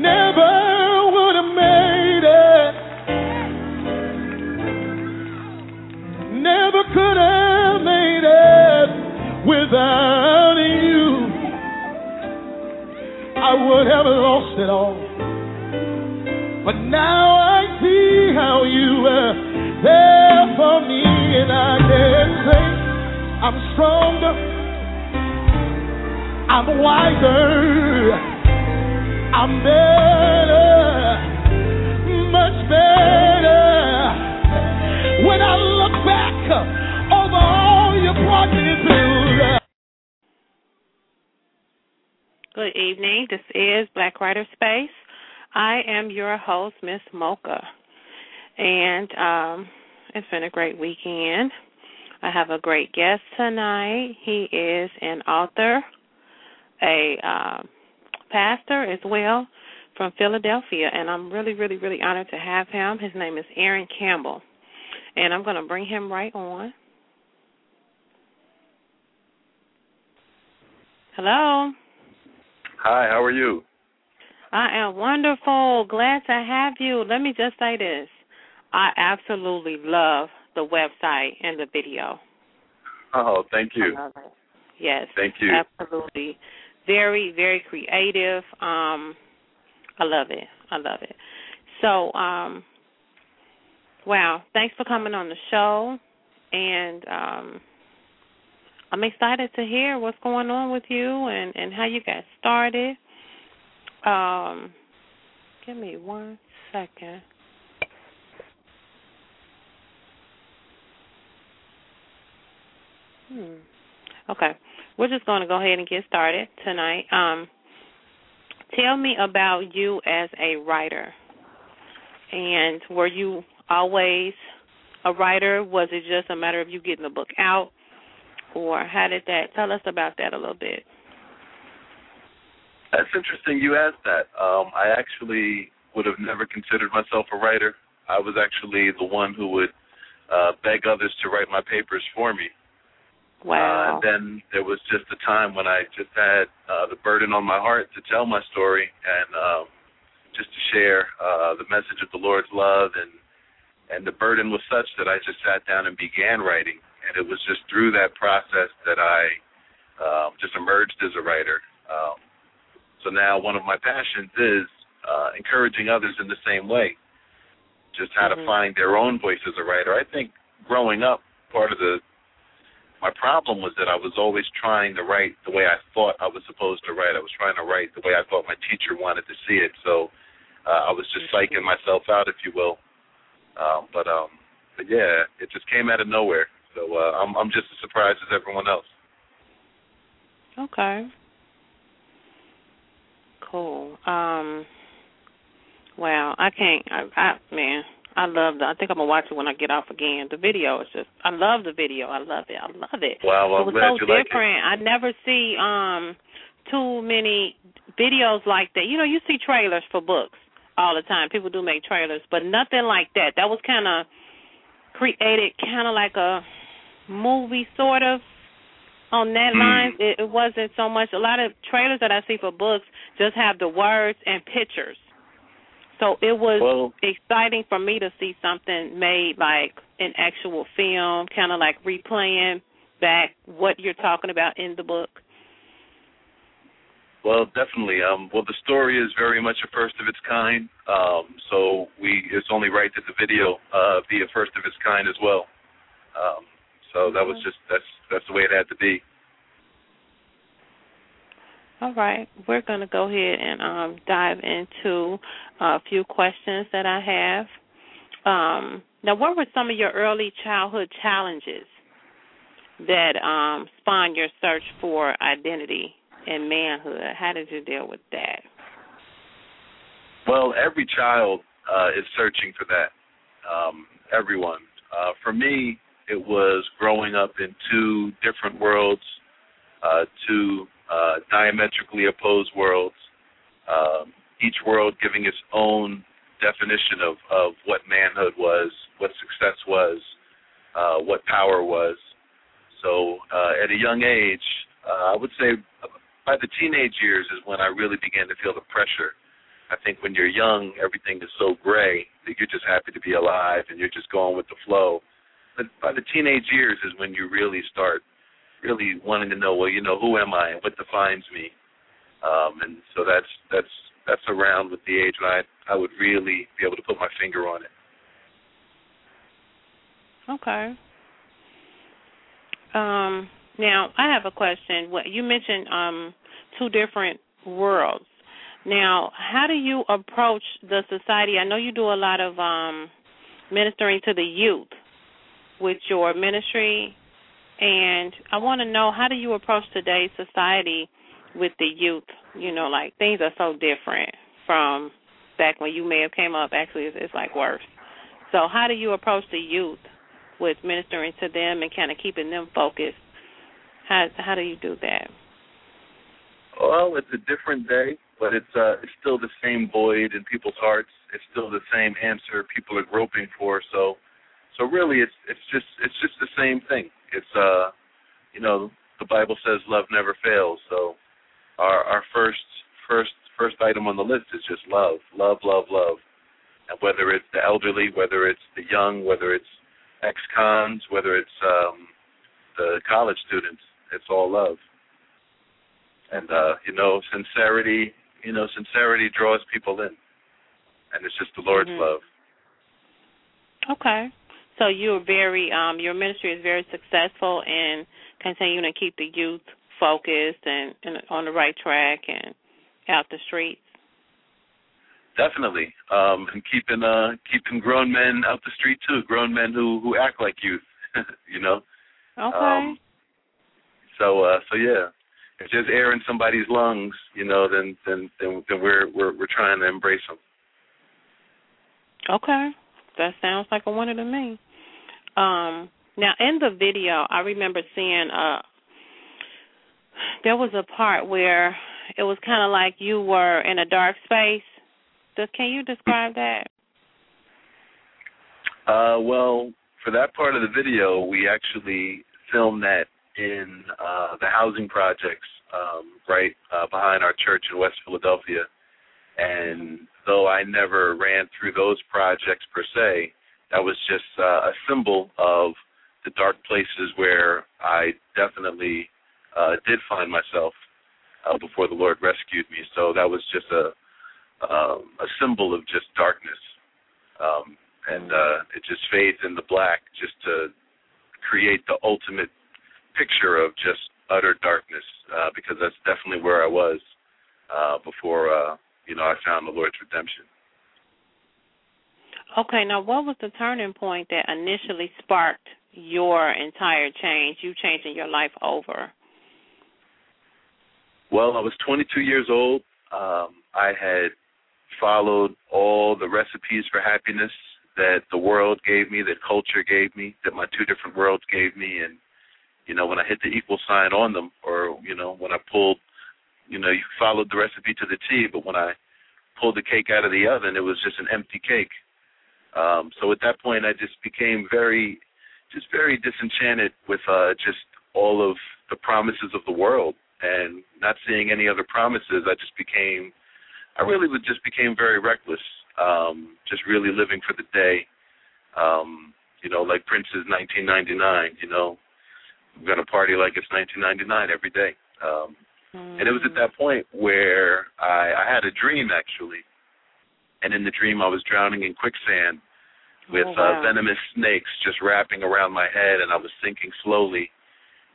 never would have made it. Never could have made it without you. I would have lost it all. But now I see how you were there for me, and I can say I'm stronger, I'm wiser, I'm better, much better. When I look back over all you brought me through. Good evening. This is Black Writer Space. I am your host, Miss Mocha, and um, it's been a great weekend. I have a great guest tonight. He is an author, a uh, pastor as well from Philadelphia, and I'm really, really, really honored to have him. His name is Aaron Campbell, and I'm going to bring him right on. Hello. Hi, how are you? I am wonderful. Glad to have you. Let me just say this. I absolutely love the website and the video. Oh, thank you. I love it. Yes. Thank you. Absolutely. Very, very creative. Um I love it. I love it. So, um wow, thanks for coming on the show and um I'm excited to hear what's going on with you and and how you got started. Um, give me one second. Hmm. Okay, we're just going to go ahead and get started tonight. Um, tell me about you as a writer. And were you always a writer? Was it just a matter of you getting the book out? Or how did that? Tell us about that a little bit. That's interesting you asked that. Um, I actually would have never considered myself a writer. I was actually the one who would uh, beg others to write my papers for me. Wow. Uh, and then there was just a time when I just had uh, the burden on my heart to tell my story and um, just to share uh, the message of the Lord's love. And, and the burden was such that I just sat down and began writing. And it was just through that process that I um, just emerged as a writer. Um, so now one of my passions is uh, encouraging others in the same way, just how Mhm. to find their own voice as a writer. I think growing up, part of the my problem was that I was always trying to write the way I thought I was supposed to write. I was trying to write the way I thought my teacher wanted to see it. So uh, I was just psyching myself out, if you will. Um, but um, but yeah, it just came out of nowhere. So uh, I'm I'm just as surprised as everyone else. Okay. Cool. Um wow, I can't I, I man, I love the I think I'm gonna watch it when I get off again. The video is just I love the video. I love it. I love it. Wow, well, it was I'm glad so you like it. different. I never see um too many videos like that. You know, you see trailers for books all the time. People do make trailers, but nothing like that. That was kind of created kind of like a movie sort of on that Mm. line. It, it wasn't so much. A lot of trailers that I see for books just have the words and pictures. So it was Well- exciting for me to see something made like an actual film, kind of like replaying back what you're talking about in the book. Well, definitely. Um, well, the story is very much a first of its kind. Um, so we it's only right that the video uh, be a first of its kind as well. Um, so that was just that's that's the way it had to be. All right, we're going to go ahead and um, dive into a few questions that I have. Um, now, what were some of your early childhood challenges that um, spawned your search for identity and manhood? How did you deal with that? Well, every child uh, is searching for that. Um, everyone. Uh, for me, it was growing up in two different worlds, uh, two uh, diametrically opposed worlds, um, each world giving its own definition of, of what manhood was, what success was, uh, what power was. So uh, at a young age, uh, I would say by the teenage years is when I really began to feel the pressure. I think when you're young, everything is so gray that you're just happy to be alive and you're just going with the flow. But by the teenage years is when you really start really wanting to know, well, you know, who am I and what defines me? Um, and so that's that's that's around with the age when I I would really be able to put my finger on it. Okay. Um, now I have a question. What you mentioned um, two different worlds. Now, how do you approach the society? I know you do a lot of um, ministering to the youth with your ministry, and I want to know how do you approach today's society with the youth? You know, like things are so different from back when you may have came up. Actually, it's, it's like worse. So, how do you approach the youth with ministering to them and kind of keeping them focused? How how do you do that? Well, it's a different day but it's uh, it's still the same void in people's hearts. It's still the same answer people are groping for. So, so really, it's it's just it's just the same thing. It's uh, you know, the Bible says love never fails. So, our our first first first item on the list is just love, love, love, love. And whether it's the elderly, whether it's the young, whether it's ex-cons, whether it's um, the college students, it's all love. And uh, you know, sincerity you know, sincerity draws people in, and it's just the Lord's mm-hmm. love. Okay, so you're very, um, your ministry is very successful in continuing to keep the youth focused and, and on the right track and out the streets. Definitely, um, and keeping uh, keeping grown men out the street too. Grown men who who act like youth, you know. Okay. Um, so uh, so yeah, if there's air in somebody's lungs, you know, then then then, then we're we're we're trying to embrace them. Okay, that sounds like a winner to me. Um, now in the video, I remember seeing uh there was a part where it was kind of like you were in a dark space. Can you describe that? Uh, well, for that part of the video, we actually filmed that in uh, the housing projects um, right uh, behind our church in West Philadelphia. And though I never ran through those projects per se, that was just uh, a symbol of the dark places where I definitely uh, did find myself uh, before the Lord rescued me. So that was just a um, a symbol of just darkness, um, and uh, it just fades into black just to create the ultimate picture of just utter darkness uh, because that's definitely where I was uh, before uh, you know I found the Lord's redemption. Okay, now what was the turning point that initially sparked your entire change, you changing your life over? Well, I was 22 years old. Um, I had followed all the recipes for happiness that the world gave me, that culture gave me, that my two different worlds gave me, and you know, when I hit the equal sign on them, or you know, when I pulled, you know, you followed the recipe to the T, but when I pulled the cake out of the oven, it was just an empty cake. Um, so at that point, I just became very, just very disenchanted with uh, just all of the promises of the world, and not seeing any other promises. I just became, I really would just became very reckless. Um, just really living for the day. Um, you know, like Prince's 1999. You know, I'm going to party like it's 1999 every day. Um, mm. And it was at that point where I, I had a dream actually, and in the dream I was drowning in quicksand with oh, wow. uh, venomous snakes just wrapping around my head, and I was sinking slowly.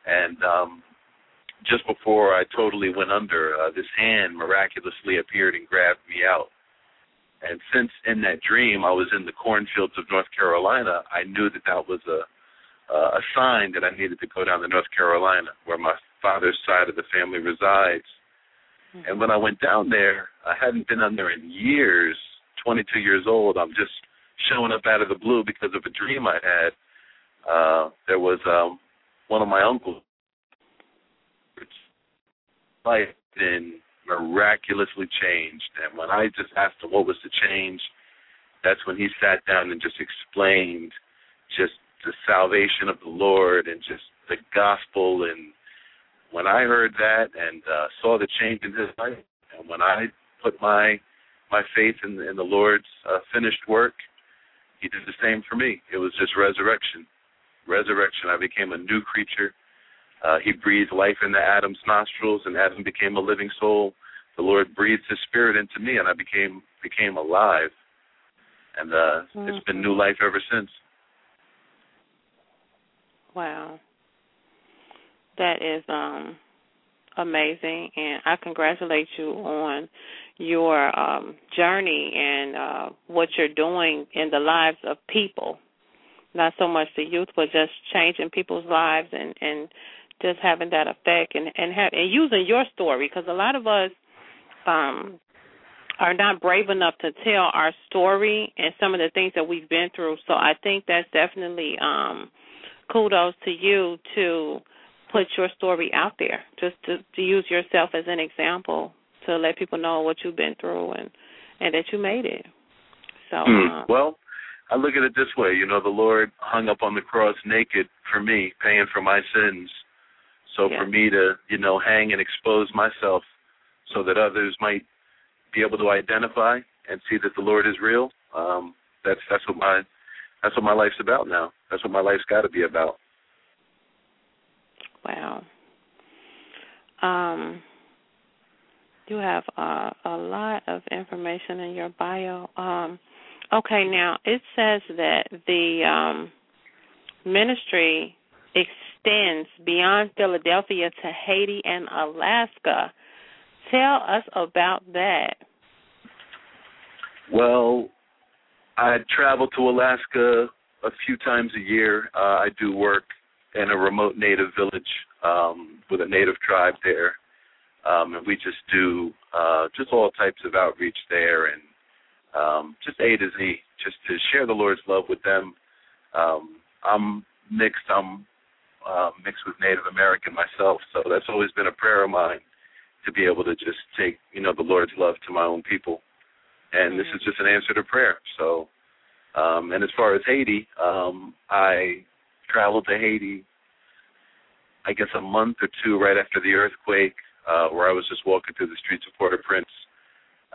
And um, just before I totally went under, uh, this hand miraculously appeared and grabbed me out. And since in that dream I was in the cornfields of North Carolina, I knew that that was a uh, a sign that I needed to go down to North Carolina, where my father's side of the family resides. Mm-hmm. And when I went down there, I hadn't been down there in years. 22 years old. I'm just showing up out of the blue because of a dream I had. Uh, there was um, one of my uncles. Life been miraculously changed, and when I just asked him what was the change, that's when he sat down and just explained just the salvation of the Lord and just the gospel. And when I heard that and uh, saw the change in his life, and when I put my my faith in, in the Lord's uh, finished work, He did the same for me. It was just resurrection. Resurrection. I became a new creature. Uh, he breathed life into Adam's nostrils, and Adam became a living soul. The Lord breathed His Spirit into me, and I became became alive. And uh, mm-hmm. it's been new life ever since. Wow, that is um amazing, and I congratulate you on your um, journey and uh, what you're doing in the lives of people. Not so much the youth, but just changing people's lives and and just having that effect and and have and using your story because a lot of us um are not brave enough to tell our story and some of the things that we've been through. So I think that's definitely um kudos to you to put your story out there, just to, to use yourself as an example to let people know what you've been through and and that you made it. So mm. um, well, I look at it this way, you know, the Lord hung up on the cross naked for me, paying for my sins. So yeah. for me to, you know, hang and expose myself so that others might be able to identify and see that the Lord is real, um, that's that's what my that's what my life's about now. That's what my life's got to be about. Wow. Um, you have uh, a lot of information in your bio. Um, okay, now it says that the um, ministry extends beyond Philadelphia to Haiti and Alaska. Tell us about that. Well, I travel to Alaska a few times a year. Uh, I do work in a remote native village um, with a native tribe there, um, and we just do uh, just all types of outreach there and um, just A to Z, just to share the Lord's love with them. Um, I'm mixed. I'm uh, mixed with Native American myself, so that's always been a prayer of mine to be able to just take you know the Lord's love to my own people, and this is just an answer to prayer. So, um, and as far as Haiti, um, I traveled to Haiti, I guess a month or two right after the earthquake, uh, where I was just walking through the streets of Port-au-Prince,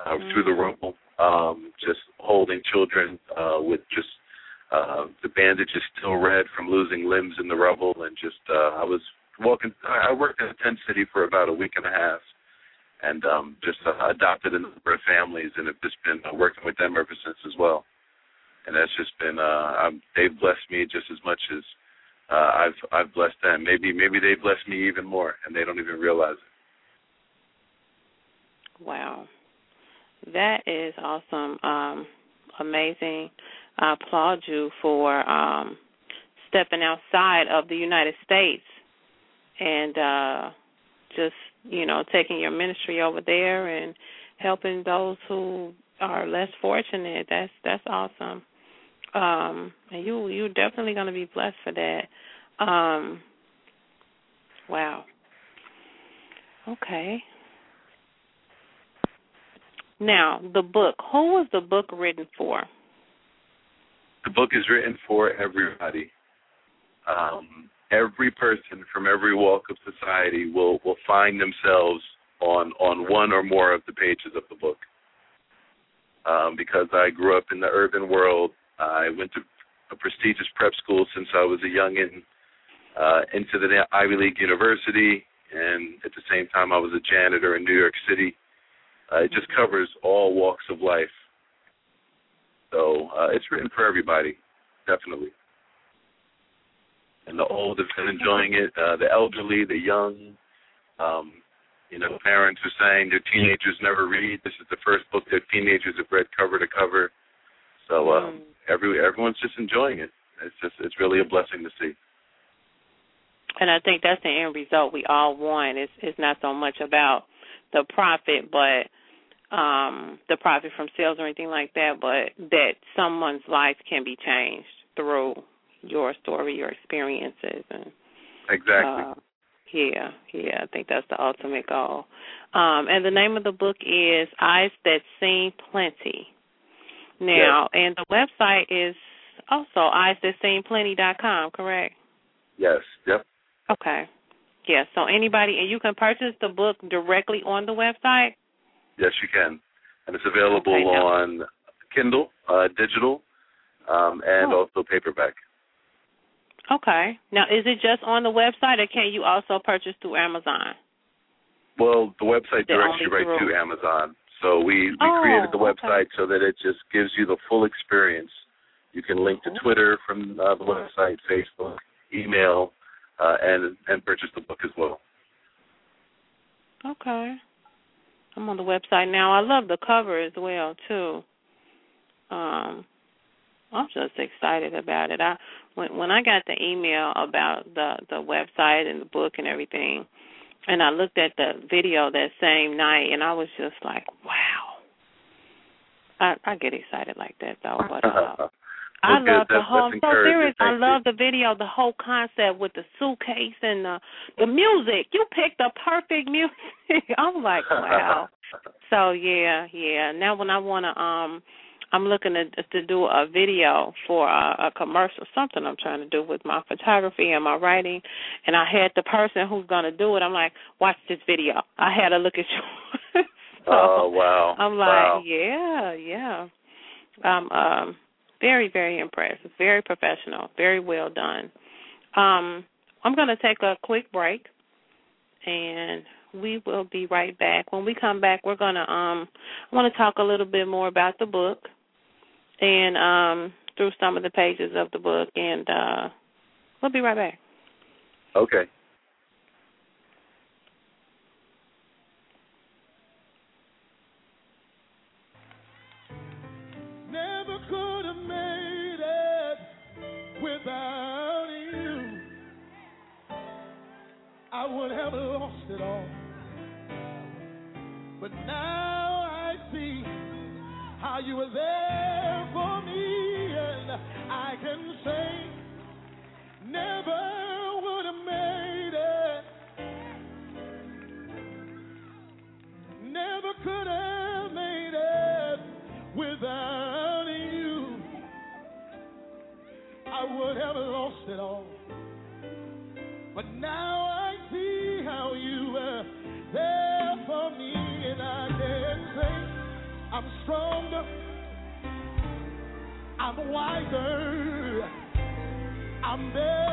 uh, mm. through the rubble, um, just holding children uh, with just uh, the bandages still red from losing limbs in the rubble, and just uh, I was walking. I worked in a tent city for about a week and a half, and um, just uh, adopted a number of families, and have just been uh, working with them ever since as well. And that's just been uh, I'm, they've blessed me just as much as uh, I've I've blessed them. Maybe maybe they blessed me even more, and they don't even realize it. Wow, that is awesome, um, amazing. I applaud you for um, stepping outside of the United States and uh, just you know taking your ministry over there and helping those who are less fortunate. That's that's awesome. Um, and you you're definitely going to be blessed for that. Um, wow. Okay. Now, the book. Who was the book written for? The book is written for everybody. Um, every person from every walk of society will will find themselves on on one or more of the pages of the book. Um, because I grew up in the urban world, I went to a prestigious prep school since I was a youngin, uh, into the Ivy League University, and at the same time I was a janitor in New York City. Uh, it just covers all walks of life. So uh, it's written for everybody, definitely. And the old have been enjoying it, uh, the elderly, the young. Um, you know, parents are saying their teenagers never read. This is the first book their teenagers have read cover to cover. So um, mm. every everyone's just enjoying it. It's just it's really a blessing to see. And I think that's the end result we all want. It's it's not so much about the profit, but um the profit from sales or anything like that, but that someone's life can be changed through your story, your experiences, and exactly. Uh, yeah, yeah, I think that's the ultimate goal. Um, and the name of the book is Eyes That Seen Plenty. Now, yes. and the website is also eyes that seen plenty dot com, correct? Yes. Yep. Okay. Yeah. So anybody, and you can purchase the book directly on the website. Yes, you can, and it's available on Kindle, uh, digital, um, and oh. also paperback. Okay. Now, is it just on the website, or can you also purchase through Amazon? Well, the website directs you right through. to Amazon. So we we oh, created the website okay. so that it just gives you the full experience. You can link to Twitter from uh, the website, Facebook, email, uh, and and purchase the book as well. Okay. I'm on the website now. I love the cover as well too. Um, I'm just excited about it. I when when I got the email about the the website and the book and everything, and I looked at the video that same night, and I was just like, wow. I I get excited like that though, but uh, I love the whole. So serious. I love the video, the whole concept with the suitcase and the the music. You picked the perfect music. I'm like, wow. so yeah, yeah. Now when I wanna um I'm looking to to do a video for a, a commercial, something I'm trying to do with my photography and my writing, and I had the person who's gonna do it. I'm like, watch this video. I had to look at you. so oh wow! I'm like, wow. yeah, yeah. I'm um very very impressed. Very professional, very well done. Um, I'm gonna take a quick break, and we will be right back. When we come back, we're gonna um I want to talk a little bit more about the book and um through some of the pages of the book and uh we'll be right back. Okay. Without you. I would have lost it all. But now I see how you were there for me, and I can say, never I'm better,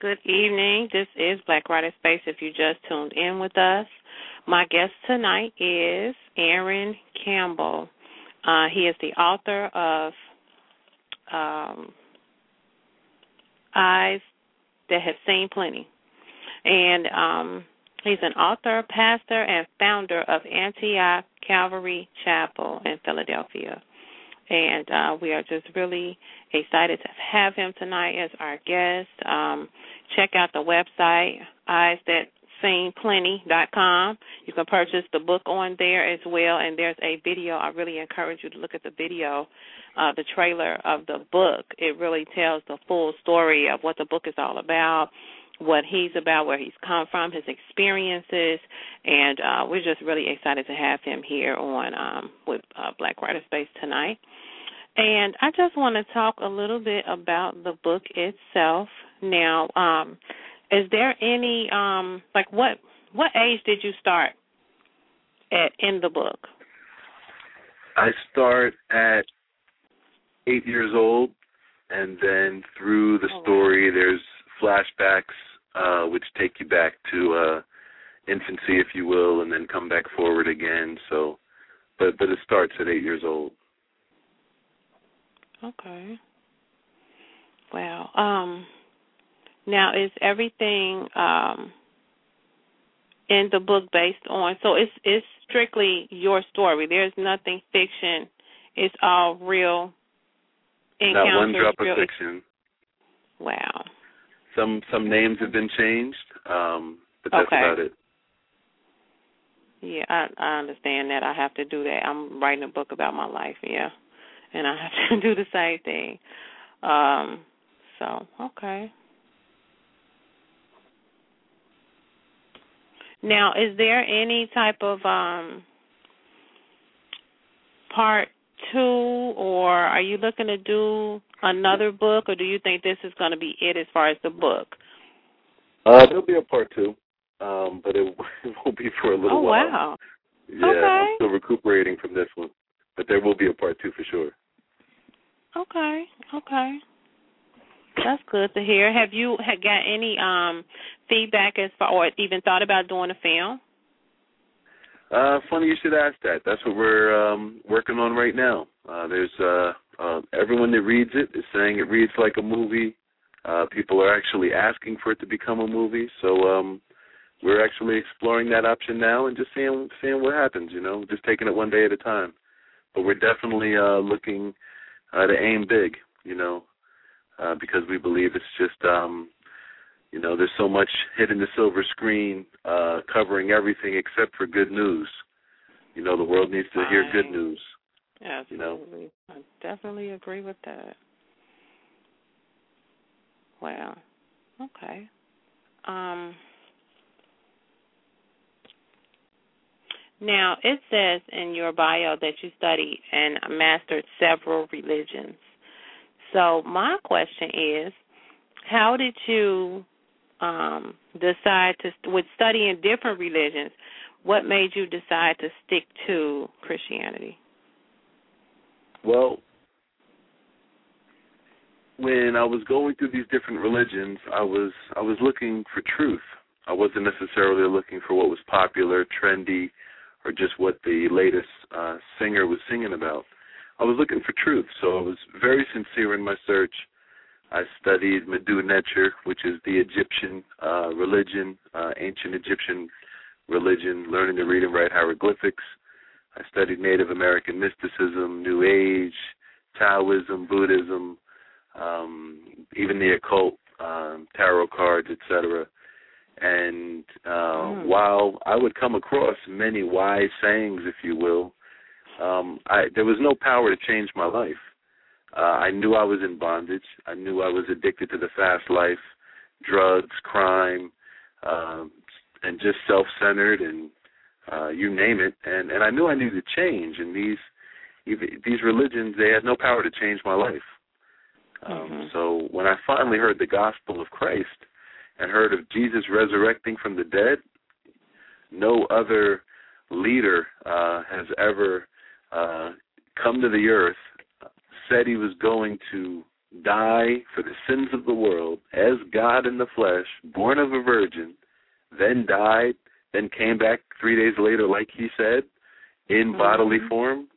Good evening. This is Black Writer Space. If you just tuned in with us, my guest tonight is Aaron Campbell. Uh, he is the author of um, Eyes That Have Seen Plenty. And um, He's an author, pastor, and founder of Antioch Calvary Chapel in Philadelphia. And uh, we are just really excited to have him tonight as our guest. Um, check out the website, eyes that seen You can purchase the book on there as well, and there's a video. I really encourage you to look at the video, uh, the trailer of the book. It really tells the full story of what the book is all about, what he's about, where he's come from, his experiences, and uh, we're just really excited to have him here on um, with uh, Black Writer Space tonight. And I just want to talk a little bit about the book itself. Now, um, is there any um like what what age did you start at in the book? I start at eight years old, and then through the oh, story, there's flashbacks uh, which take you back to uh, infancy, if you will, and then come back forward again. So, but but it starts at eight years old. Okay. Wow. Um now, is everything um, in the book based on? So it's it's strictly your story. There's nothing fiction. It's all real encounters. Not one drop of fiction. Wow. Some some names have been changed, um, but that's okay. about it. Yeah, I I understand that. I have to do that. I'm writing a book about my life, yeah, and I have to do the same thing. Um, so okay. Now, is there any type of um part two, or are you looking to do another book, or do you think this is going to be it as far as the book? Uh, there'll be a part two, um, but it, it won't be for a little oh, while. Oh wow! Yeah, okay. I'm still recuperating from this one, but there will be a part two for sure. Okay. Okay. That's good to hear. Have you had got any um feedback as far, or even thought about doing a film? Uh, funny you should ask that. That's what we're um working on right now. Uh, there's uh, uh, everyone that reads it is saying it reads like a movie. Uh, people are actually asking for it to become a movie. So um, we're actually exploring that option now and just seeing seeing what happens. You know, just taking it one day at a time. But we're definitely uh, looking uh, to aim big. You know, uh, because we believe it's just um, you know there's so much hitting the silver screen uh, covering everything except for good news. You know the world needs to hear good news. Absolutely, you know? I definitely agree with that. Wow. Okay. Um. Now, it says in your bio that you studied and mastered several religions. So my question is, how did you um, decide to, with studying different religions, what made you decide to stick to Christianity? Well, when I was going through these different religions, I was I was looking for truth. I wasn't necessarily looking for what was popular, trendy, or just what the latest uh, singer was singing about. I was looking for truth, so I was very sincere in my search. I studied Medu Neter, which is the Egyptian uh, religion, uh, ancient Egyptian religion, learning to read and write hieroglyphics. I studied Native American mysticism, New Age, Taoism, Buddhism, um, even the occult, um, tarot cards, etc. And uh, mm. while I would come across many wise sayings, if you will, um, I there was no power to change my life. Uh, I knew I was in bondage. I knew I was addicted to the fast life, drugs, crime, um, and just self-centered and uh, you name it. And and I knew I needed to change. And these these religions they had no power to change my life. Um, mm-hmm. So when I finally heard the gospel of Christ and heard of Jesus resurrecting from the dead, no other leader uh, has ever uh, come to the earth, said he was going to die for the sins of the world as God in the flesh, born of a virgin, then died, then came back three days later, like he said, in mm-hmm. bodily form.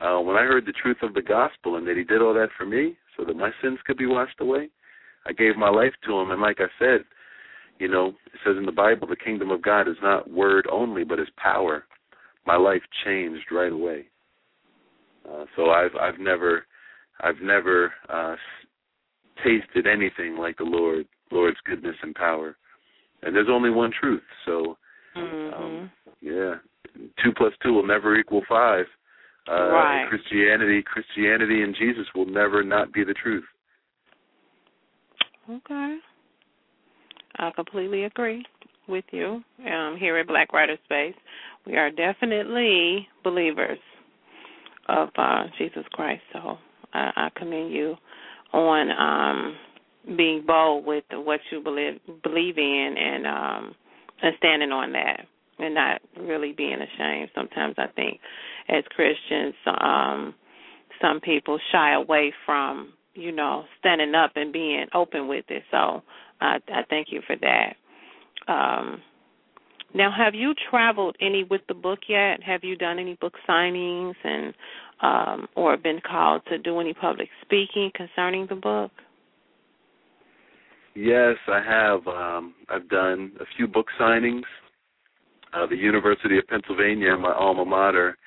Uh, when I heard the truth of the gospel and that he did all that for me so that my sins could be washed away, I gave my life to him. And like I said, you know, it says in the Bible, the kingdom of God is not word only, but is power. My life changed right away. Uh, so I've I've never I've never uh, tasted anything like the Lord Lord's goodness and power. And there's only one truth. So mm-hmm. um, yeah, two plus two will never equal five. Uh, right. Christianity, Christianity, and Jesus will never not be the truth. Okay. I completely agree with you. Um, here at Black Writer Space, we are definitely believers of uh, Jesus Christ. So I, I commend you on um, being bold with what you believe believe in and um, and standing on that and not really being ashamed. Sometimes I think as Christians, um, some people shy away from you know standing up and being open with it. So I, I thank you for that. Um, now, have you traveled any with the book yet? Have you done any book signings and um, or been called to do any public speaking concerning the book? Yes, I have. Um, I've done a few book signings. Uh, the University of Pennsylvania, my alma mater,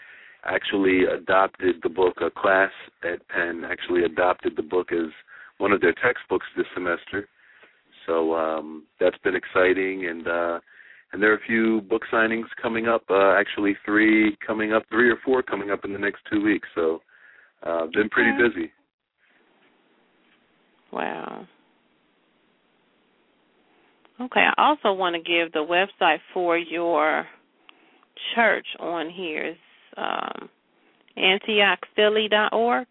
actually adopted the book. A class at Penn actually adopted the book as one of their textbooks this semester. So um, that's been exciting, and uh, and there are a few book signings coming up. Uh, actually, three coming up, three or four coming up in the next two weeks. So uh, been pretty busy. Wow. Okay, I also want to give the website for your church on here. It's um, AntiochPhilly.org.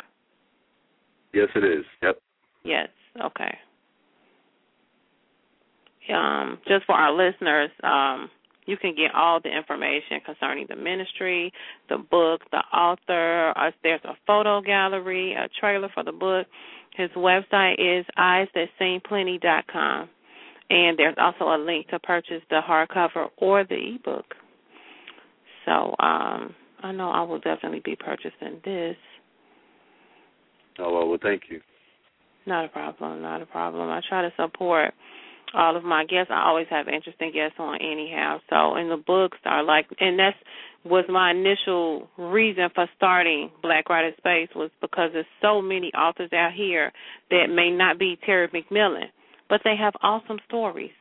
Yes, it is. Yep. Yes. Okay. Um, just for our listeners, um, you can get all the information concerning the ministry, the book, the author. Uh, there's a photo gallery, a trailer for the book. His website is eyesthatseenplenty.com. And there's also a link to purchase the hardcover or the ebook. So um, I know I will definitely be purchasing this. Oh well, well, thank you. Not a problem. Not a problem. I try to support all of my guests. I always have interesting guests on anyhow. So and the books are like and that's was my initial reason for starting Black Writer Space was because there's so many authors out here that may not be Terry McMillan, but they have awesome stories.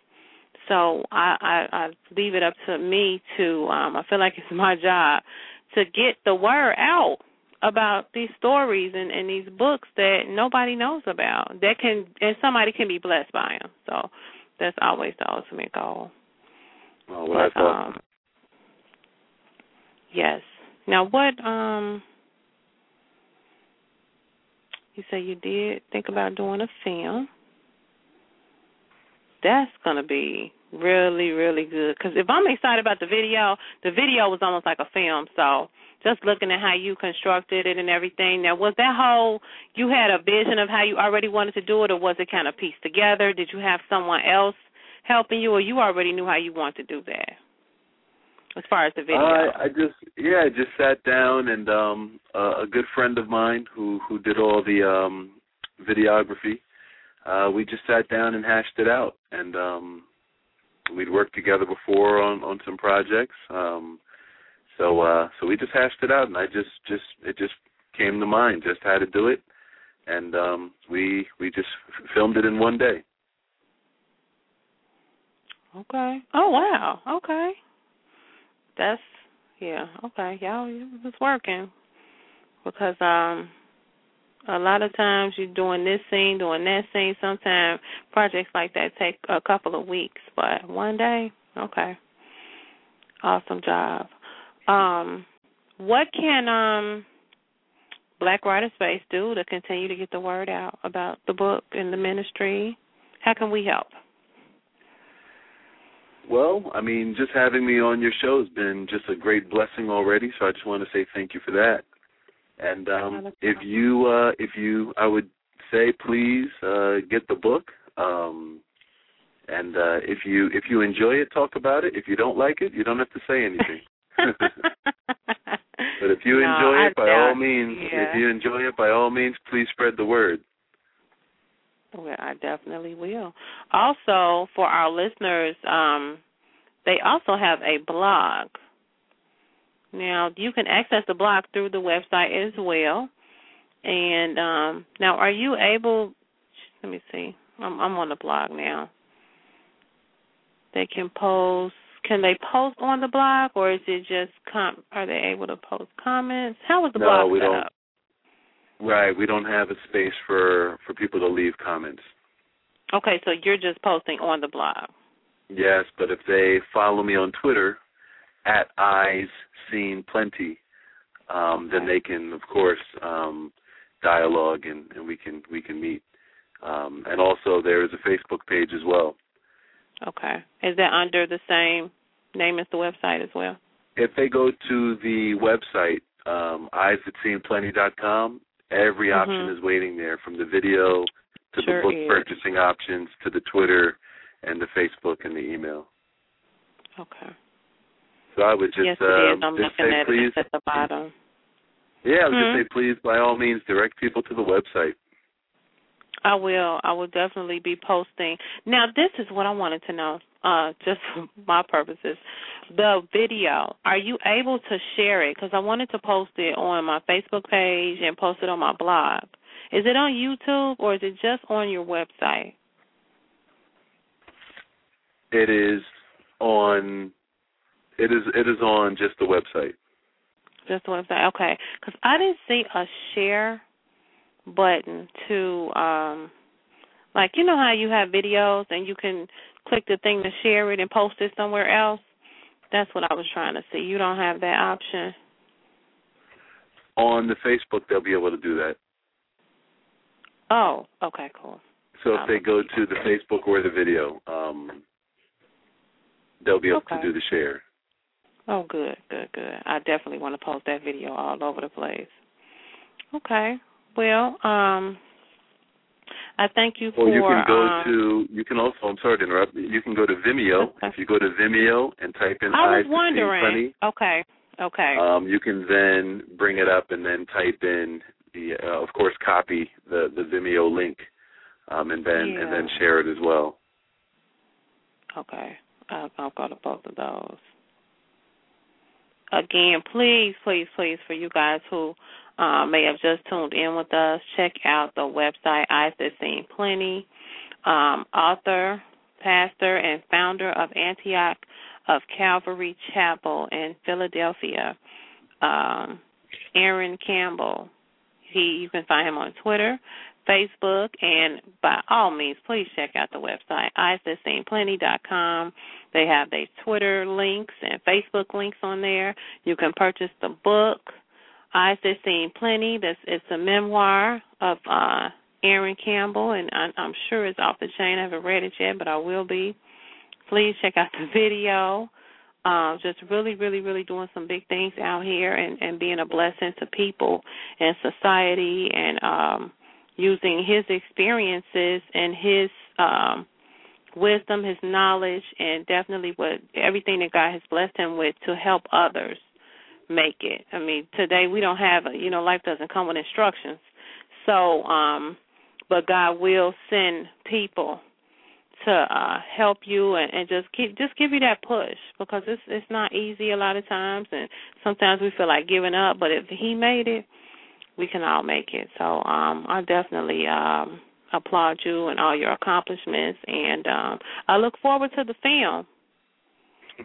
So I, I, I leave it up to me to um I feel like it's my job to get the word out about these stories and, and these books that nobody knows about that can and somebody can be blessed by them. So that's always the ultimate goal. Oh, well, that's but, awesome. Um, yes. Now, what um, you say you did think about doing a film? That's gonna be really, really good. Because if I'm excited about the video, the video was almost like a film. So just looking at how you constructed it and everything. Now, was that whole you had a vision of how you already wanted to do it, or was it kind of pieced together? Did you have someone else helping you, or you already knew how you wanted to do that? As far as the video, uh, I just yeah, I just sat down and um uh, a good friend of mine who who did all the um videography. Uh we just sat down and hashed it out and um we'd worked together before on on some projects. Um so uh so we just hashed it out and I just just it just came to mind just how to do it and um we we just filmed it in one day. Okay. Oh wow. Okay. That's yeah. Okay. Y'all, was working because um, a lot of times you're doing this scene, doing that scene. Sometimes projects like that take a couple of weeks, but one day, okay. Awesome job. Um, what can um Black Writer Space do to continue to get the word out about the book and the ministry? How can we help? Well, I mean, just having me on your show has been just a great blessing already. So I just want to say thank you for that. And um, if you, uh, if you, I would say please uh, get the book. Um, and uh, if you if you enjoy it, talk about it. If you don't like it, you don't have to say anything. but if you no, enjoy it, by all means, yeah. if you enjoy it, by all means, please spread the word. Well, I definitely will. Also, for our listeners, um, they also have a blog. Now, you can access the blog through the website as well. And um, now, are you able? Let me see. I'm, I'm on the blog now. They can post. Can they post on the blog, or is it just com? Are they able to post comments? How is the no, blog we set don't. up? Right, we don't have a space for for people to leave comments. Okay, so you're just posting on the blog. Yes, but if they follow me on Twitter at eyes seen plenty, um, then they can, of course, um, dialogue and, and we can we can meet. Um, and also there is a Facebook page as well. Okay, is that under the same name as the website as well? If they go to the website, um, eyesthatseenplenty.com, every Mhm. option is waiting there, from the video to Sure the book is. purchasing options to the Twitter and the Facebook and the email. Okay. So I would just yes, it um, is. I'm just looking say at please. it. It's at the bottom. Yeah, I would Hmm. just say please, by all means, direct people to the website. I will. I will definitely be posting. Now, this is what I wanted to know, uh, just for my purposes. The video, are you able to share it? Because I wanted to post it on my Facebook page and post it on my blog. Is it on YouTube or is it just on your website? It is on. It is it is on just the website. Just the website. Okay. Because I didn't see a share button to, um, like you know how you have videos and you can click the thing to share it and post it somewhere else. That's what I was trying to see. You don't have that option. On the Facebook, they'll be able to do that. Oh, okay, cool. So if they go to the Facebook or the video, um, they'll be able Okay. to do the share. Oh, good, good, good. I definitely want to post that video all over the place. Okay. Well, um, I thank you for. Or you can go um, to. You can also. I'm sorry to interrupt. You can go to Vimeo. Okay. If you go to Vimeo and type in I was wondering. Okay, okay. um, you can then bring it up and then type in the, uh, of course, copy the the Vimeo link, um, and then and then share it as well. Okay. I'll, I'll go to both of those. Again, please, please, please, for you guys who uh, may have just tuned in with us, check out the website That Seen Plenty. Um, author, pastor, and founder of Antioch of Calvary Chapel in Philadelphia, um, Aaron Campbell. He, you can find him on Twitter, Facebook, and by all means, please check out the website, eyesthatseenplenty.com. They have their Twitter links and Facebook links on there. You can purchase the book, Eyes That Seen Plenty. That's it's a memoir of uh Aaron Campbell, and I, I'm sure it's off the chain. I haven't read it yet, but I will be. Please check out the video. Um, just really, really, really doing some big things out here and, and being a blessing to people and society and um using his experiences and his um wisdom, his knowledge and definitely what everything that God has blessed him with to help others make it. I mean, today we don't have a you know, life doesn't come with instructions. So, um but God will send people to uh help you and, and just keep just give you that push because it's it's not easy a lot of times and sometimes we feel like giving up but if he made it we can all make it so um i definitely um applaud you and all your accomplishments and um i look forward to the film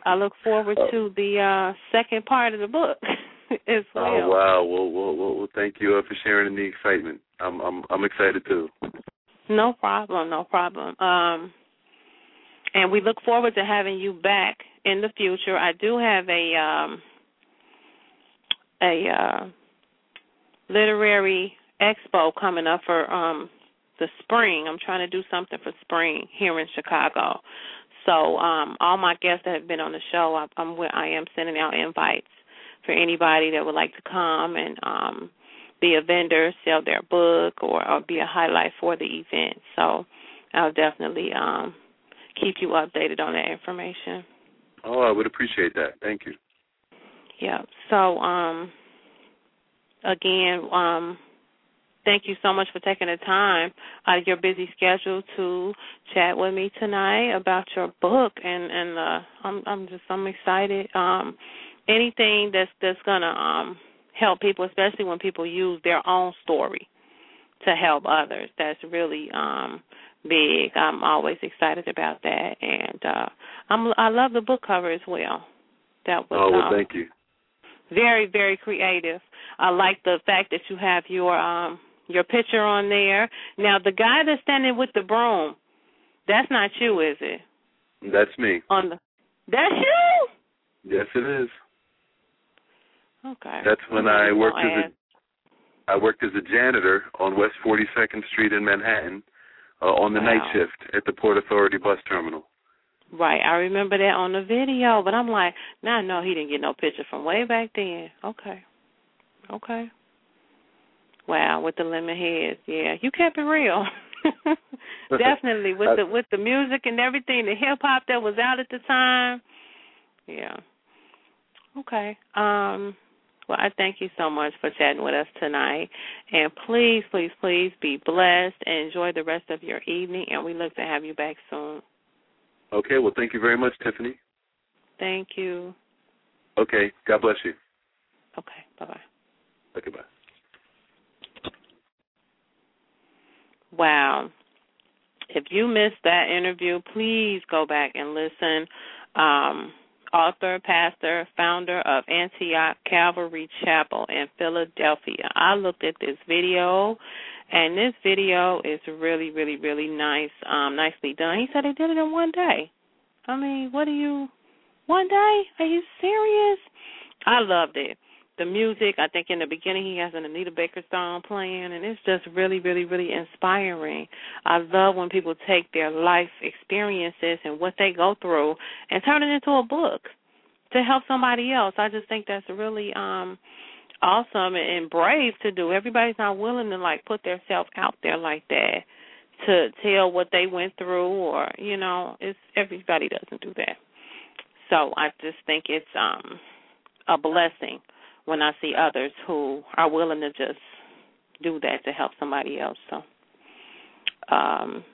i look forward Oh. to the uh second part of the book as well Oh wow! Well, well, well, well thank you for sharing in the excitement. I'm I'm I'm excited too. No problem, no problem. Um and we look forward to having you back in the future. I do have a um a uh literary expo coming up for um the spring. I'm trying to do something for spring here in Chicago. So um all my guests that have been on the show, I, I'm I am sending out invites for anybody that would like to come and um be a vendor, sell their book, or, or be a highlight for the event. So I'll definitely um, keep you updated on that information. Oh, I would appreciate that. Thank you. Yeah. So um, again, um, thank you so much for taking the time out of your busy schedule to chat with me tonight about your book and and uh I'm I'm just I'm excited. Um anything that's that's gonna um help people, especially when people use their own story to help others. That's really um big. I'm always excited about that and uh I'm I love the book cover as well. That was Oh well um, thank you. very very creative. I like the fact that you have your um your picture on there. Now the guy that's standing with the broom, that's not you, is it? That's me. On the That's you? Yes it is. Okay. That's when I worked as a I worked as a janitor on West 42nd Street in Manhattan uh, on the night shift at the Port Authority bus terminal. Right, I remember that on the video, but I'm like, now I know he didn't get no picture from way back then. Okay, okay. Wow, with the lemon heads, yeah, you kept it real. Definitely with the with the music and everything, the hip hop that was out at the time. Yeah. Okay. Um. Well, I thank you so much for chatting with us tonight, and please, please, please be blessed and enjoy the rest of your evening. And we look to have you back soon. Okay, well thank you very much, Tiffany. Thank you. Okay, God bless you. Okay. Bye bye. Okay, bye. Wow. If you missed that interview, please go back and listen. Um, author, pastor, founder of Antioch Calvary Chapel in Philadelphia. I looked at this video, and this video is really, really, really nice, um, nicely done. He said he did it in one day. I mean, what do you? One day? Are you serious? I loved it the music. I think in the beginning he has an Anita Baker song playing, and it's just really, really, really inspiring. I love when people take their life experiences and what they go through and turn it into a book to help somebody else. I just think that's really um awesome and brave to do. Everybody's not willing to like put themselves out there like that to tell what they went through or you know it's everybody doesn't do that so i just think it's um a blessing when I see others who are willing to just do that to help somebody else. So um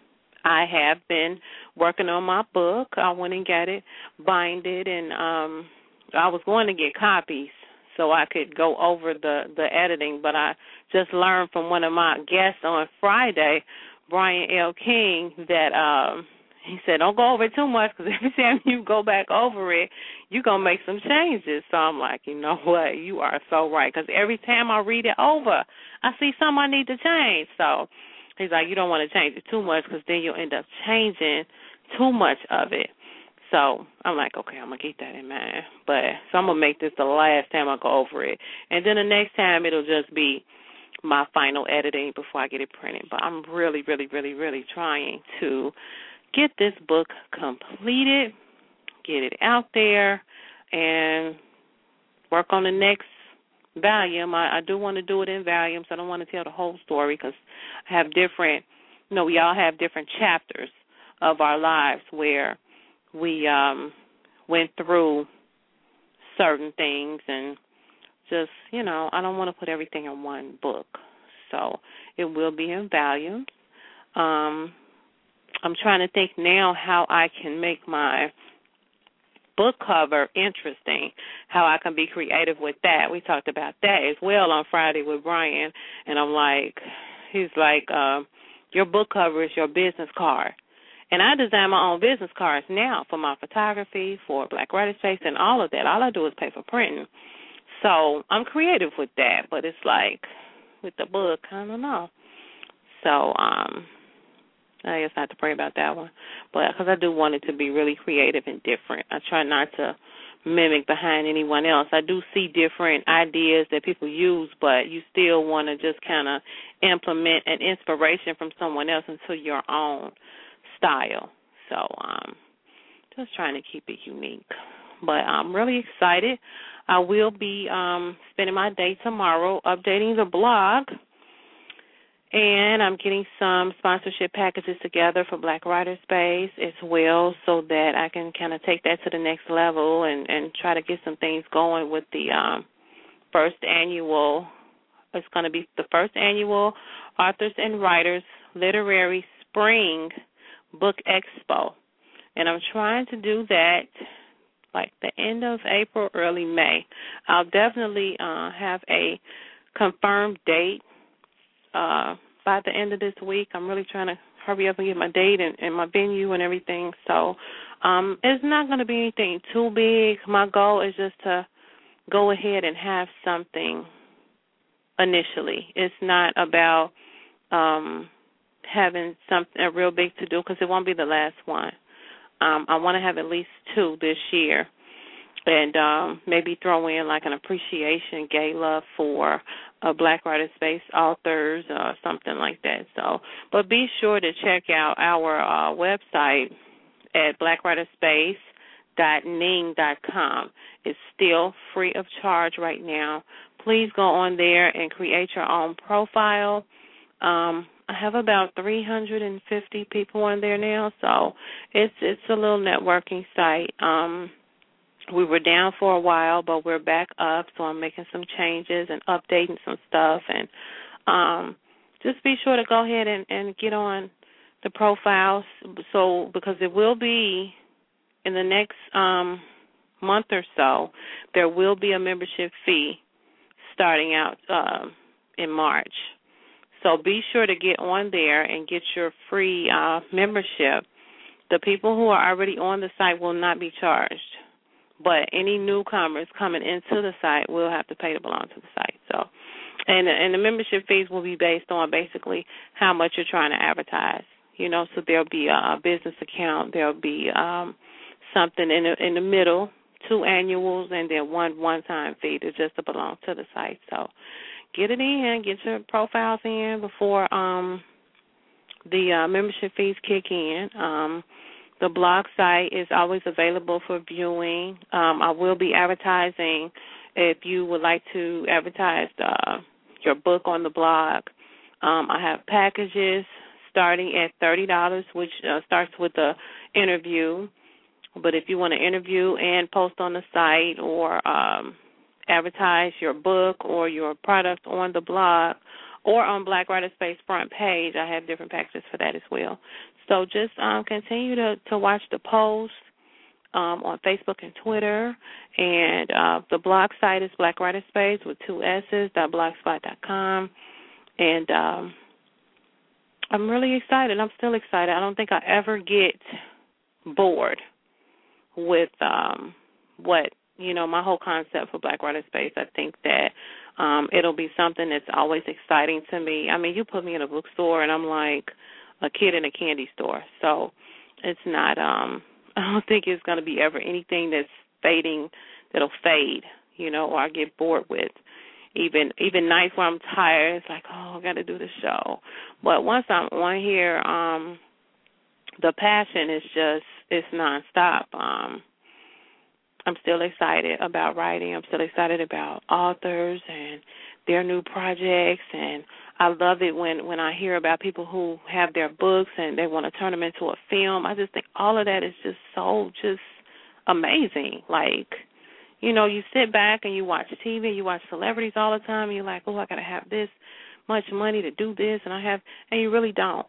I have been working on my book. I went and got it, bind it and um I was going to get copies so I could go over the the editing, but I just learned from one of my guests on Friday, Brian L. King, that um he said, "Don't go over it too much because every time you go back over it, you're gonna make some changes." So I'm like, you know what? You are so right because every time I read it over, I see something I need to change. So he's like, you don't want to change it too much because then you'll end up changing too much of it. So I'm like, okay, I'm gonna keep that in mind. But so I'm gonna make this the last time I go over it, and then the next time it'll just be my final editing before I get it printed. But I'm really, really, really, really trying to get this book completed, get it out there, and work on the next volume. I, I do want to do it in volumes. I don't want to tell the whole story because I have different, you know, we all have different chapters of our lives where we um went through certain things and just, you know, I don't want to put everything in one book. So it will be in volumes. Um I'm trying to think now how I can make my book cover interesting, how I can be creative with that. We talked about that as well on Friday with Brian, and I'm like, he's like, um, your book cover is your business card. And I design my own business cards now for my photography, for Black Writer Space, and all of that. All I do is pay for printing. So I'm creative with that, but it's like with the book, I don't know. So um I guess have to pray about that one, but because I do want it to be really creative and different. I try not to mimic behind anyone else. I do see different ideas that people use, but you still want to just kind of implement an inspiration from someone else into your own style. So, um, just trying to keep it unique. But I'm really excited. I will be um spending my day tomorrow updating the blog and I'm getting some sponsorship packages together for Black Writer Space as well so that I can kind of take that to the next level and and try to get some things going with the um first annual It's going to be the first annual Authors and Writers Literary Spring Book Expo. And I'm trying to do that like the end of April, early May. I'll definitely uh, have a confirmed date uh, by the end of this week. I'm really trying to hurry up and get my date and, and my venue and everything. So um, it's not going to be anything too big. My goal is just to go ahead and have something initially. It's not about um, having something a real big to do because it won't be the last one. Um, I want to have at least two this year, and um, maybe throw in like an appreciation gala for uh, Black Writer Space authors or something like that. So, but be sure to check out our uh, website at blackwriterspace.ning.com. It's still free of charge right now. Please go on there and create your own profile. Um, I have about 350 people on there now, so it's it's a little networking site. Um, we were down for a while, but we're back up, so I'm making some changes and updating some stuff, and um, just be sure to go ahead and, and get on the profiles. So because it will be in the next um, month or so, there will be a membership fee starting out uh, in March. So be sure to get on there and get your free uh, membership. The people who are already on the site will not be charged, but any newcomers coming into the site will have to pay to belong to the site. So, and and the membership fees will be based on basically how much you're trying to advertise. You know, so there'll be a business account, there'll be um, something in the in the middle, two annuals, and then one one time fee to just to belong to the site. So get it in, get your profiles in before um the uh, membership fees kick in. Um the blog site is always available for viewing. Um, I will be advertising if you would like to advertise uh, your book on the blog. Um, I have packages starting at thirty dollars, which uh, starts with the interview. But if you want to interview and post on the site or um, advertise your book or your product on the blog or on Black Writer Space front page. I have different packages for that as well. So just um, continue to, to watch the posts um, on Facebook and Twitter. And uh, the blog site is Black Writer Space with two S's, blogspot.com. And um, I'm really excited. I'm still excited. I don't think I ever get bored with um, what you know, my whole concept for Black Writer Space, I think that um it'll be something that's always exciting to me. I mean, you put me in a bookstore and I'm like a kid in a candy store. So it's not um I don't think it's gonna be ever anything that's fading that'll fade, you know, or I get bored with. Even even nights where I'm tired, it's like, oh, I gotta do the show. But once I'm on here, um the passion is just it's nonstop. Um I'm still excited about writing. I'm still excited about authors and their new projects and I love it when when I hear about people who have their books and they want to turn them into a film. I just think all of that is just so just amazing. Like, you know, you sit back and you watch TV, you watch celebrities all the time, and you're like, "Oh, I got to have this much money to do this," and I have, and you really don't.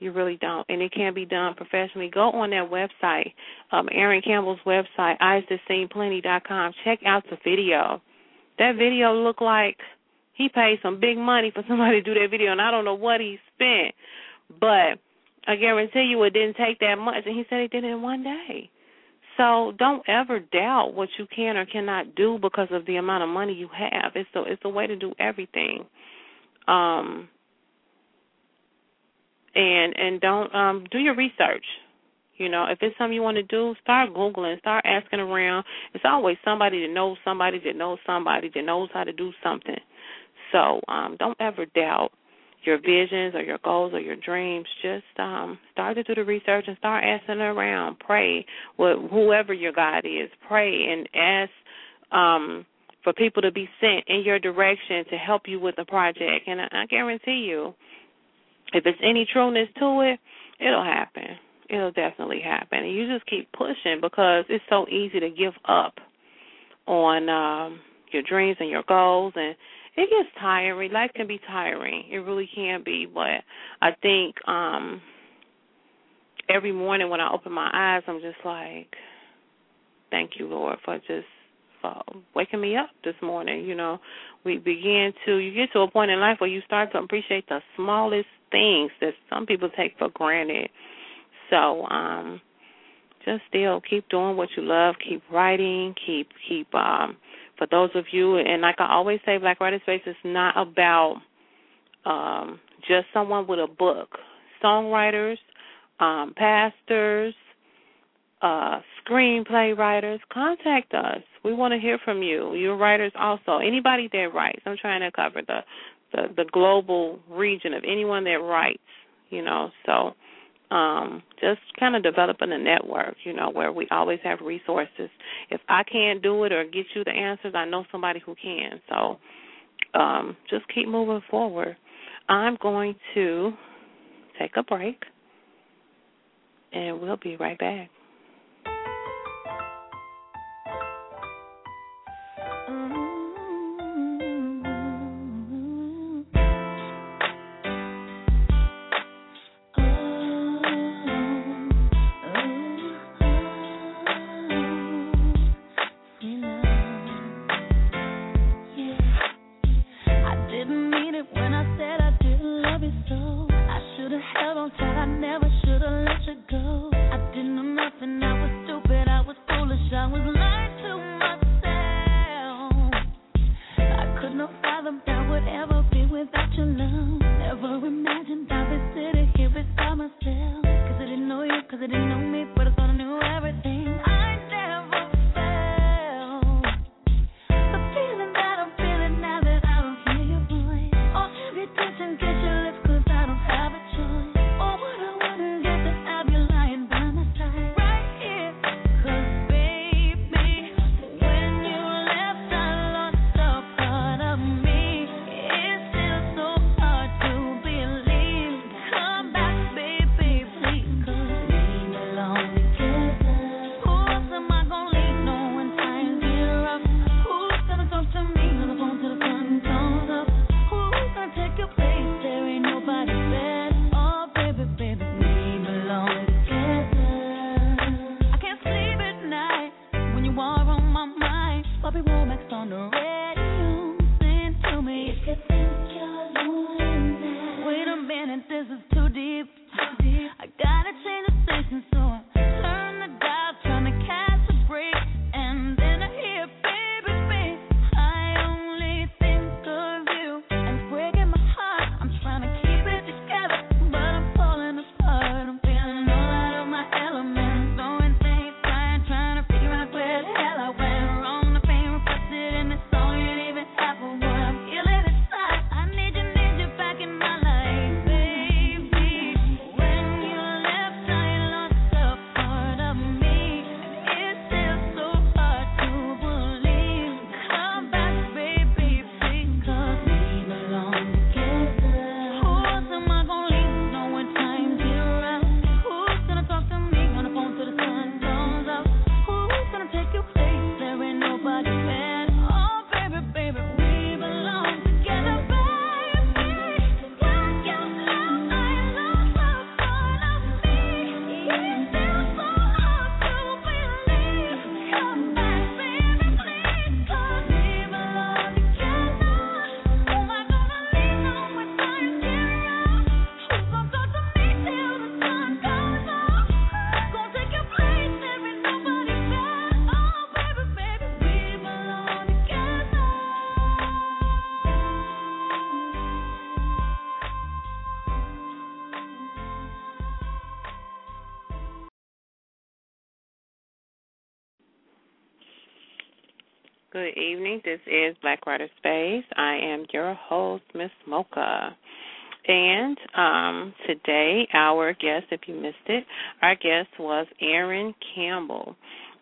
You really don't. And it can be done professionally. Go on that website, um, Aaron Campbell's website, eyesthatseenplenty.com. Check out the video. That video looked like he paid some big money for somebody to do that video, and I don't know what he spent. But I guarantee you it didn't take that much. And he said he did it in one day. So don't ever doubt what you can or cannot do because of the amount of money you have. It's a it's a way to do everything. Um and and don't um do your research. You know, if it's something you want to do, start googling, start asking around. It's always somebody that knows somebody that knows somebody that knows how to do something. So um don't ever doubt your visions or your goals or your dreams. Just um start to do the research and start asking around. Pray with whoever your God is. Pray and ask um for people to be sent in your direction to help you with the project. And I, I guarantee you, if it's any trueness to it, it'll happen. It'll definitely happen. And you just keep pushing because it's so easy to give up on um your dreams and your goals and it gets tiring. Life can be tiring. It really can be. But I think um every morning when I open my eyes, I'm just like, thank you, Lord, for just for waking me up this morning. You know, we begin to you get to a point in life where you start to appreciate the smallest things that some people take for granted. So, um just still keep doing what you love, keep writing, keep keep um for those of you and like I always say Black Writer Space is not about um just someone with a book. Songwriters, um, pastors, uh, screenplay writers, contact us. We want to hear from you. Your writers also. Anybody that writes. I'm trying to cover the the, the global region of anyone that writes, you know. So um, just kind of developing a network, you know, where we always have resources. If I can't do it or get you the answers, I know somebody who can. So um, just keep moving forward. I'm going to take a break, and we'll be right back. Good evening. This is Black Writer Space. I am your host, Miss Mocha. And um, today, our guest, if you missed it, our guest was Aaron Campbell.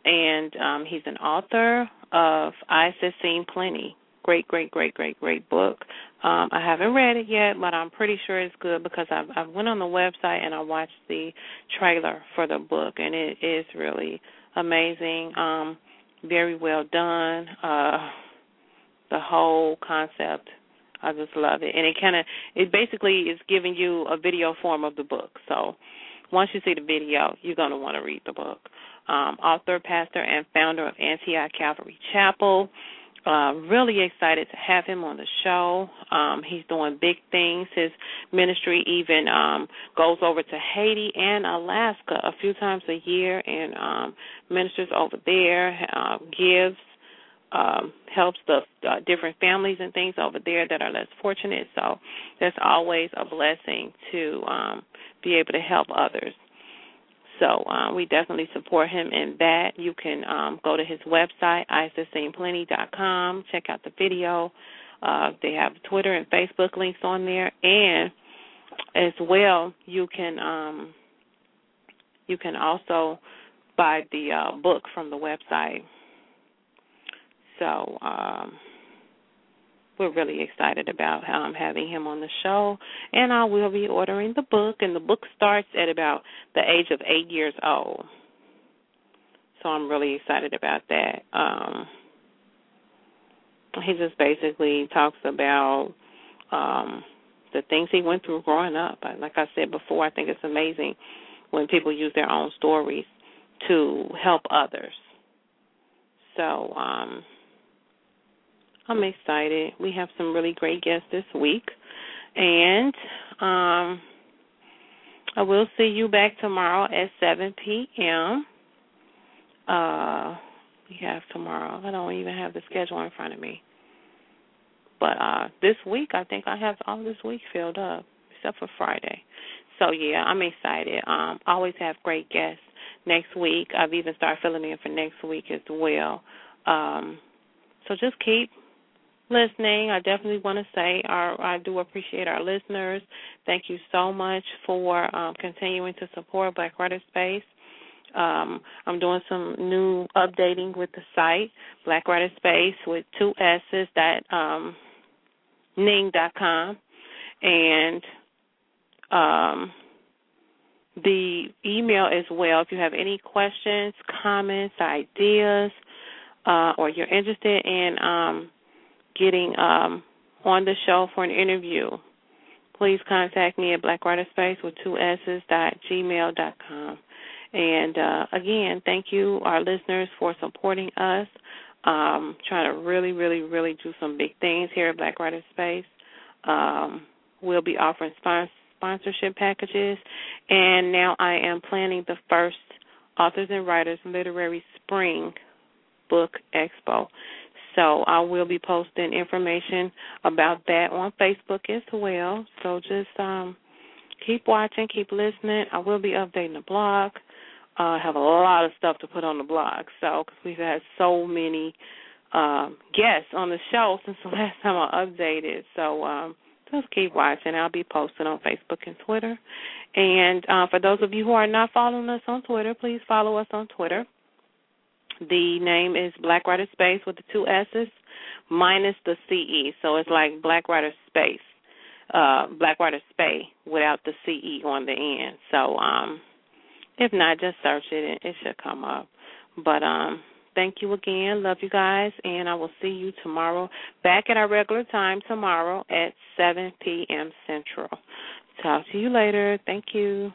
And um, he's an author of That Seen Plenty. Great, great, great, great, great book. Um, I haven't read it yet, but I'm pretty sure it's good because I've, I went on the website and I watched the trailer for the book, and it is really amazing. Um, very well done. Uh, the whole concept I just love it, and it kind of it basically is giving you a video form of the book. So once you see the video, you're going to want to read the book. Um, author, pastor, and founder of Antioch Calvary Chapel. Uh, really excited to have him on the show. Um, he's doing big things. His ministry even um, goes over to Haiti and Alaska a few times a year and um, ministers over there, uh, gives, um, helps the uh, different families and things over there that are less fortunate. So that's always a blessing to um, be able to help others. So um, we definitely support him in that. You can um, go to his website, com. check out the video. Uh, they have Twitter and Facebook links on there, and as well, you can um, you can also buy the uh, book from the website. So um, we're really excited about um, having him on the show. And I will be ordering the book, and the book starts at about the age of eight years old. So I'm really excited about that. Um, he just basically talks about um, the things he went through growing up. Like I said before, I think it's amazing when people use their own stories to help others. So, um, I'm excited. We have some really great guests this week. And um I will see you back tomorrow at 7 p.m. Uh we have tomorrow. I don't even have the schedule in front of me. But uh this week I think I have all this week filled up except for Friday. So yeah, I'm excited. Um always have great guests next week. I've even started filling in for next week as well. Um so just keep listening. I definitely want to say our, I do appreciate our listeners. Thank you so much for um, continuing to support Black Writer Space. Um, I'm doing some new updating with the site, Black Writer Space with two S's that um, Ning.com and um, the email as well. If you have any questions, comments, ideas, uh, or you're interested in um, getting um, on the show for an interview, please contact me at blackwriterspace with two s's dot gmail dot com. And uh, again, thank you, our listeners, for supporting us. Um, trying to really, really, really do some big things here at Black Writer Space. Um, we'll be offering spons- sponsorship packages, and now I am planning the first Authors and Writers Literary Spring Book Expo. So I will be posting information about that on Facebook as well. So just um, keep watching, keep listening. I will be updating the blog. Uh, I have a lot of stuff to put on the blog. So cause we've had so many um, guests on the show since the last time I updated. So um, just keep watching. I'll be posting on Facebook and Twitter. And uh, for those of you who are not following us on Twitter, please follow us on Twitter. The name is Black Writer Space with the two S's minus the CE. So it's like Black Writer Space, uh, Black Writer Space without the CE on the end. So um, if not, just search it and it should come up. But um, thank you again. Love you guys, and I will see you tomorrow back at our regular time tomorrow at 7 p.m. Central. Talk to you later. Thank you.